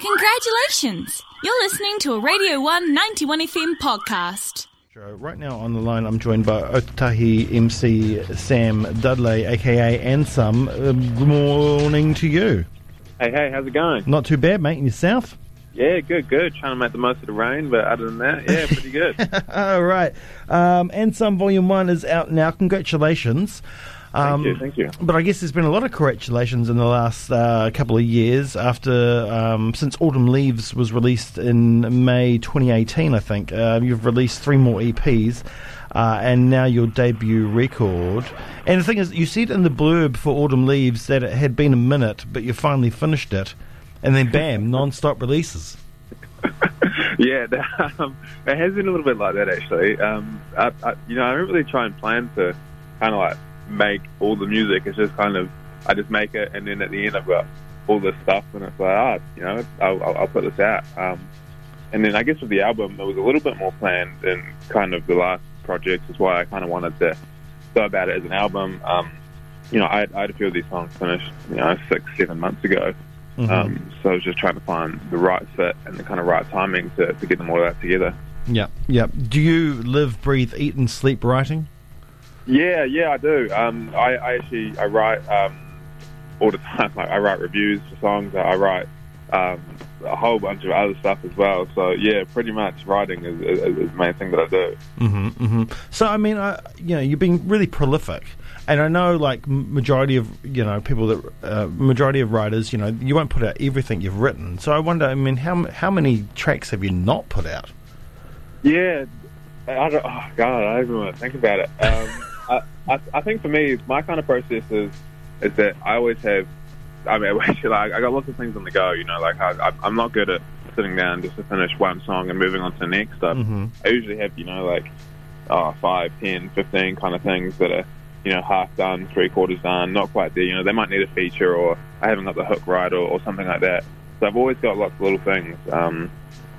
Congratulations! You're listening to a Radio 1 91 FM podcast. Right now on the line, I'm joined by Otahi MC Sam Dudley, aka Ansum. Good morning to you. Hey, hey, how's it going? Not too bad, mate. And yourself? Yeah, good, good. Trying to make the most of the rain, but other than that, yeah, pretty good. All right. Um, some Volume 1 is out now. Congratulations. Um, thank you, thank you. But I guess there's been a lot of congratulations in the last uh, couple of years after um, since Autumn Leaves was released in May 2018. I think uh, you've released three more EPs. Uh, and now your debut record. And the thing is, you said in the blurb for Autumn Leaves that it had been a minute, but you finally finished it, and then bam, non-stop releases. yeah, um, it has been a little bit like that actually. Um, I, I, you know, I don't really try and plan to kind of like make all the music. It's just kind of I just make it, and then at the end I've got all this stuff, and it's like, ah, you know, I'll, I'll, I'll put this out. Um, and then I guess with the album, there was a little bit more planned than kind of the last projects. That's why I kind of wanted to go about it as an album. Um, you know, I, I had a few of these songs finished, you know, six, seven months ago. Mm-hmm. Um, so I was just trying to find the right fit and the kind of right timing to, to get them all out together. Yeah, yeah. Do you live, breathe, eat, and sleep writing? Yeah, yeah, I do. Um, I, I, actually I write um, all the time. Like I write reviews for songs. I write um, a whole bunch of other stuff as well. So yeah, pretty much writing is, is, is the main thing that I do. Mm-hmm, mm-hmm. So I mean, I, you know, you've been really prolific. And I know, like majority of you know people that uh, majority of writers, you know, you won't put out everything you've written. So I wonder, I mean, how how many tracks have you not put out? Yeah, I don't. Oh God, I don't even want to think about it. Um, I, I, think for me, my kind of process is is that I always have. I mean, actually, like, I got lots of things on the go. You know, like I, I'm not good at sitting down just to finish one song and moving on to the next stuff. Mm-hmm. I usually have, you know, like oh, five, ten, fifteen kind of things that are, you know, half done, three quarters done, not quite there. You know, they might need a feature or I haven't got the hook right or, or something like that. So I've always got lots of little things. Um,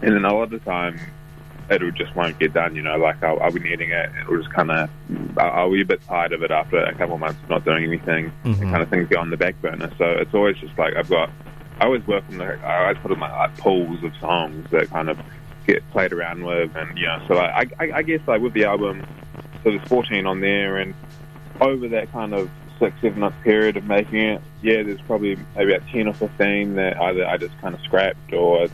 and then a lot of the time, it just won't get done. You know, like I'll, I'll be needing it. It'll just kind of, I'll, be a bit tired of it after a couple of months of not doing anything. Mm-hmm. And kind of things go on the back burner. So it's always just like I've got. I always work on the. I always put in my like pools of songs that kind of get played around with, and you know. So like, I, I guess like with the album, so there's 14 on there, and over that kind of six, seven month period of making it, yeah, there's probably maybe about 10 or 15 that either I just kind of scrapped or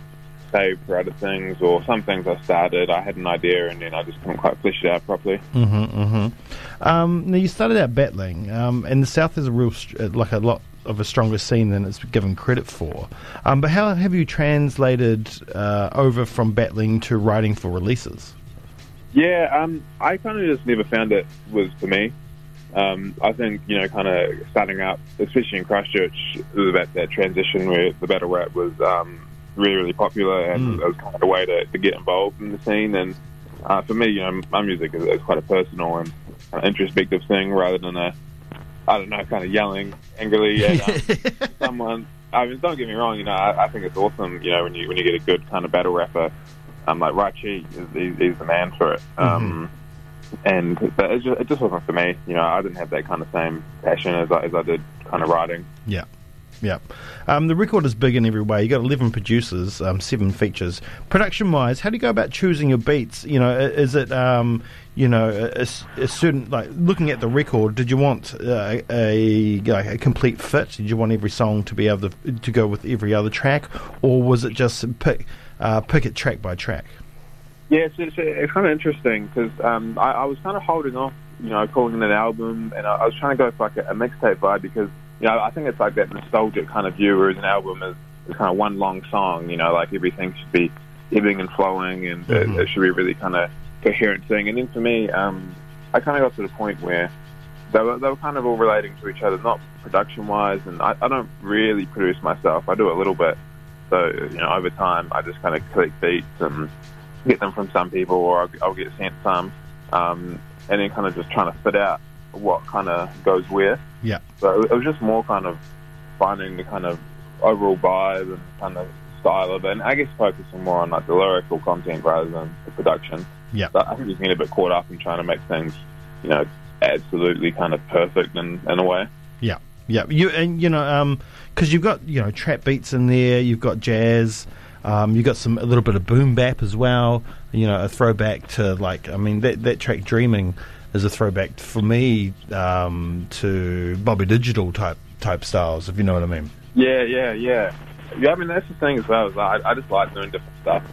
saved for other things, or some things I started. I had an idea, and then I just couldn't quite flesh it out properly. Mm-hmm, mm-hmm. Um, now you started out battling, um, and the South is a real uh, like a lot of a stronger scene than it's given credit for. Um, but how have you translated uh, over from battling to writing for releases? Yeah, um, I kind of just never found it was for me. Um, I think you know, kind of starting up, especially in Christchurch, about that transition where the battle rap was um, really, really popular, and mm. it was kind of a way to, to get involved in the scene. And uh, for me, you know, my music is, is quite a personal and uh, introspective thing rather than a, I don't know, kind of yelling angrily at um, someone. I mean, don't get me wrong, you know, I, I think it's awesome, you know, when you when you get a good kind of battle rapper, um, like Rachi, he's, he's the man for it. Mm-hmm. And but it just, it just wasn't for me. You know, I didn't have that kind of same passion as I, as I did kind of writing. Yeah. Yeah. Um, the record is big in every way. You got 11 producers, um, seven features. Production wise, how do you go about choosing your beats? You know, is it, um, you know, a, a, certain, like, looking at the record, did you want uh, a, like, a complete fit? Did you want every song to be able to, to go with every other track? Or was it just pick, uh, pick it track by track? Yeah, it's, it's, it's kind of interesting because um, I, I was kind of holding off, you know, calling it an album, and I, I was trying to go for like a, a mixtape vibe because you know, I think it's like that nostalgic kind of view, whereas an album is, is kind of one long song. You know, like everything should be ebbing and flowing, and mm-hmm. it, it, should be really kind of coherent thing. And then for me, um, I kind of got to the point where they were, they were kind of all relating to each other, not production wise. And I, I don't really produce myself. I do a little bit. So you know, over time, I just kind of collect beats and get them from some people, or I'll, I'll get sent some, um, and then kind of just trying to fit out what kind of goes where. Yeah. So it was just more kind of finding the kind of overall vibe and kind of style of it, and I guess focusing more on like the lyrical content rather than the production. Yeah. But I think you can get a bit caught up in trying to make things, you know, absolutely kind of perfect in, in a way. Yeah. Yeah, you and you know, because you've got you know trap beats in there, you've got jazz, um, you've got some a little bit of boom bap as well. You know, a throwback to like, I mean, that that track "Dreaming" is a throwback for me um, to Bobby Digital type type styles, if you know what I mean. Yeah, yeah, yeah. Yeah, I mean that's the thing as well. Is I, I just like doing different stuff,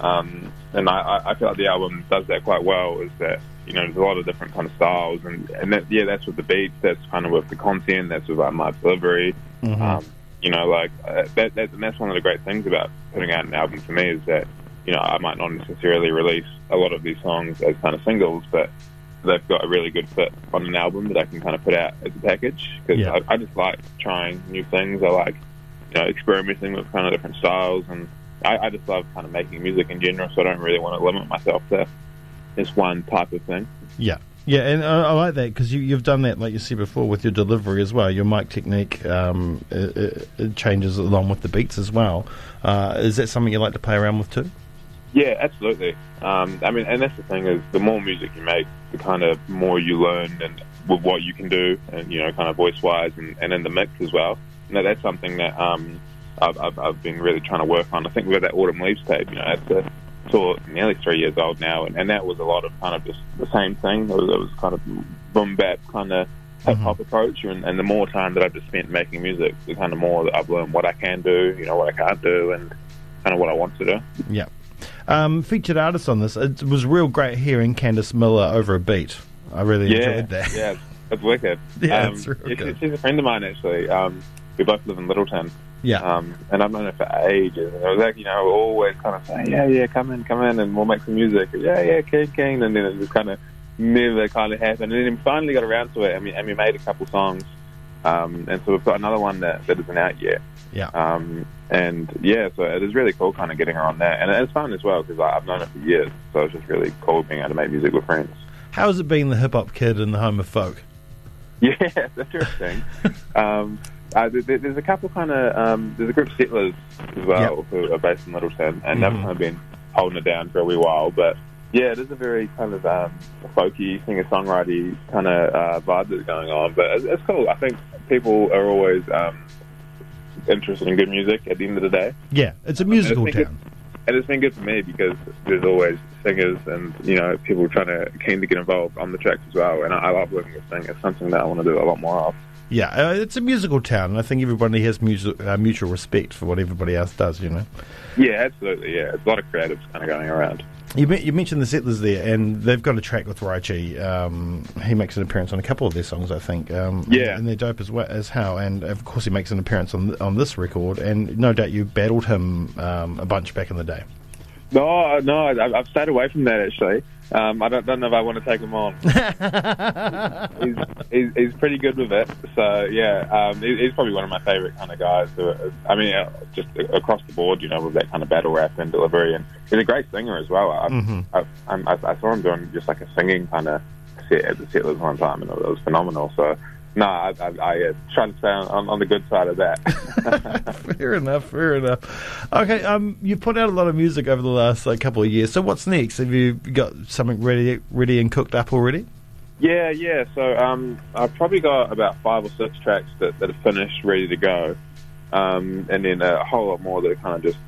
um, and I, I- feel like the album does that quite well. Is that you know there's a lot of different kind of styles, and and that, yeah, that's with the beats, that's kind of with the content, that's with like, my delivery. Um, you know, like uh, that, that, and that's one of the great things about putting out an album for me is that you know I might not necessarily release a lot of these songs as kind of singles, but they've got a really good fit on an album that I can kind of put out as a package because Yeah. I, I just like trying new things. I like you know experimenting with kind of different styles, and I, I just love kind of making music in general. So I don't really want to limit myself to just one type of thing. Yeah. Yeah, and I, I like that because you, you've done that, like you said before, with your delivery as well. Your mic technique um, it, it, changes along with the beats as well. Uh, is that something you like to play around with too? Yeah, absolutely. Um, I mean, and that's the thing is, the more music you make, the kind of more you learn and with what you can do, and you know, kind of voice wise, and, and in the mix as well. That, that's something that um, I've, I've, I've been really trying to work on. I think with that Autumn Leaves tape, you know, it's tour nearly three years old now, and, and that was a lot of kind of just the same thing. It was, it was kind of boom bap kind of hip hop approach, and, and the more time that I've just spent making music, the kind of more that I've learned what I can do, you know, what I can't do, and kind of what I want to do. Yeah. Um, featured artist on this. It was real great hearing Candice Miller over a beat. I really yeah, enjoyed that. Yeah, it's wicked. Yeah, um, it's real yeah, good. she's a friend of mine actually. Um, we both live in Lyttelton. Yeah. Um, and I've known her for ages. And I was like, you know, always kind of saying, yeah, yeah, come in, come in, and we'll make some music. Yeah, yeah, keen, keen. And then it just kind of never kind of happened. And then we finally got around to it, and we, and we made a couple songs. Um, and so we've got another one that, that isn't out yet. Yeah. Um, and yeah, so it is really cool kind of getting her on that. And it's fun as well because I've known her for years. So it's just really cool being able to make music with friends. How has it being the hip hop kid in the home of folk? Yeah, it's interesting. um, uh, there, there- there's a couple kind of um, there's a group of settlers as well who are based in Lyttelton, and they've Mhm. kind of been holding it down for a wee while. But yeah, it is a very kind of um, folky singer songwriter kind of uh, vibe that's going on. But it's, it's cool. I think people are always um, interested in good music at the end of the day. Yeah, it's a musical think town. And it's been good for me because there's always singers and you know people trying to keen to get involved on the tracks as well. And I, I love working with singers. Something that I want to do a lot more of. Yeah, uh, it's a musical town, and I think everybody has music, uh, mutual respect for what everybody else does. You know, Yeah, absolutely. Yeah, there's a lot of creatives kind of going around. you, me- you mentioned the Settlers there, and they've got a track with Raichi. Um, he makes an appearance on a couple of their songs, I think. Um, Yeah. and they're dope as well as how. And of course, he makes an appearance on th- on this record, and no doubt you battled him um, a bunch back in the day. No, no, I've stayed away from that actually. Um, I don't, don't know if I want to take him on. he's, he's he's pretty good with it. So yeah, um, he, he's probably one of my favorite kind of guys. Who, I mean, uh, just across the board, you know, with that kind of battle rap and delivery, and he's a great singer as well. I, Mhm. I, I, I saw him doing just like a singing kind of set at the Settlers one time, and it was phenomenal. So. No, I, I, I uh, try to stay on, on, the good side of that. fair enough, fair enough. Okay, um, you've put out a lot of music over the last like, couple of years. So what's next? Have you got something ready, ready and cooked up already? Yeah, yeah. So um, I've probably got about five or six tracks that, that are finished, ready to go, um, and then a whole lot more that are kind of just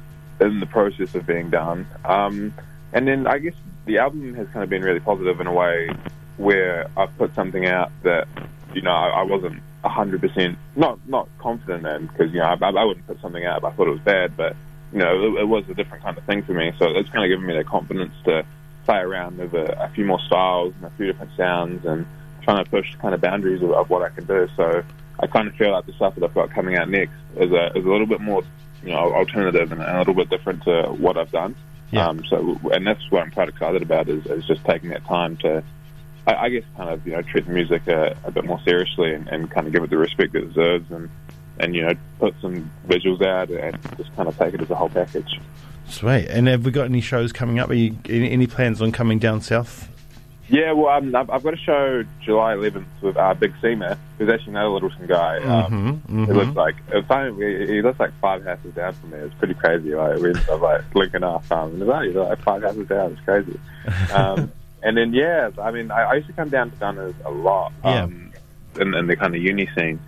in the process of being done. Um, and then I guess the album has kind of been really positive in a way where I've put something out that you know I, I wasn't hundred percent not not confident in because you know I, I wouldn't put something out if I thought it was bad, but you know it, it was a different kind of thing for me. So it's kind of given me the confidence to play around with a, a few more styles and a few different sounds and trying to push kind of boundaries of, of what I can do. So I kind of feel like the stuff that I've got coming out next is a is a little bit more you know alternative and a little bit different to what I've done. Yeah. Um, so and that's what I'm quite excited about is, is just taking that time to. I, I guess kind of you know treat the music a, a bit more seriously and, and kind of give it the respect it deserves and and you know put some visuals out and just kind of take it as a whole package. Sweet. And have we got any shows coming up? Are you any, any plans on coming down south? Yeah, well, um, I've, I've got a show July 11th with uh, Big Seamer, who's actually another Lyttelton guy. Um, Mhm, He mhm. looks like funny, he, looks like five houses down from me. It's pretty crazy. Like we ended up like linking up, um, and it's like, like five houses down. It's crazy. Um, and then yeah, I mean, I, I used to come down to Gunners a lot, um, in, in the kind of uni scene.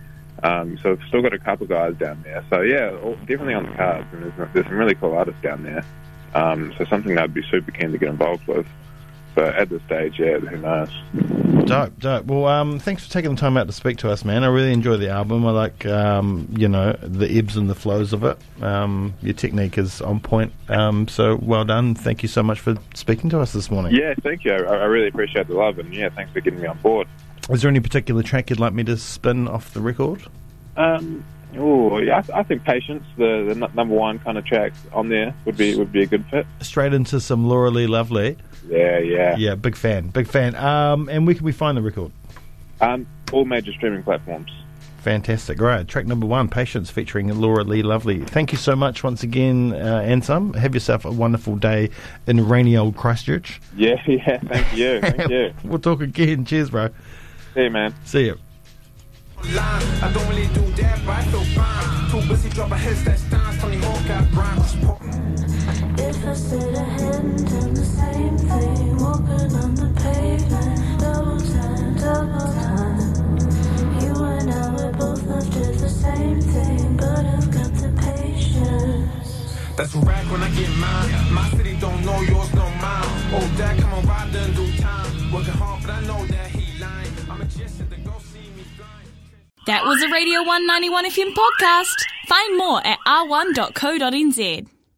Um, so I've still got a couple guys down there. So yeah, all, definitely on the cards, and there's, there's some really cool artists down there. Um, so something I'd be super keen to get involved with. But at this stage, yeah, who knows? Dope, dope. Well, um, thanks for taking the time out to speak to us, man. I really enjoy the album. I like, um, you know, the ebbs and the flows of it. Um, your technique is on point. Um, so well done. Thank you so much for speaking to us this morning. Yeah, thank you. I, I really appreciate the love, and yeah, thanks for getting me on board. Is there any particular track you'd like me to spin off the record? Um, oh, yeah, I, th- I think Patience, the, the n- number one kind of track on there, would be would be a good fit. Straight into some Laura Lee Lovely. Yeah, yeah. Yeah, big fan, big fan. Um, and where can we find the record? Um, all major streaming platforms. Fantastic. Right, track number one, Patience, featuring Laura Lee Lovely. Thank you so much once again, uh, Ansem. Have yourself a wonderful day in rainy old Christchurch. Yeah, yeah. Thank you. Thank you. we'll talk again. Cheers, bro. See you, man. See you. I don't really do that, but I feel fine. Too busy dropping hits that stands. Tony Hawk got rhymes. That's a rack when I get mine. My city don't know yours, no mine. Oh, dad, come on, ride in due time. Working hard, but I know that he lying. I'm a just to go see me flying. That was a Radio 191 FM podcast. Find more at r1.co.nz.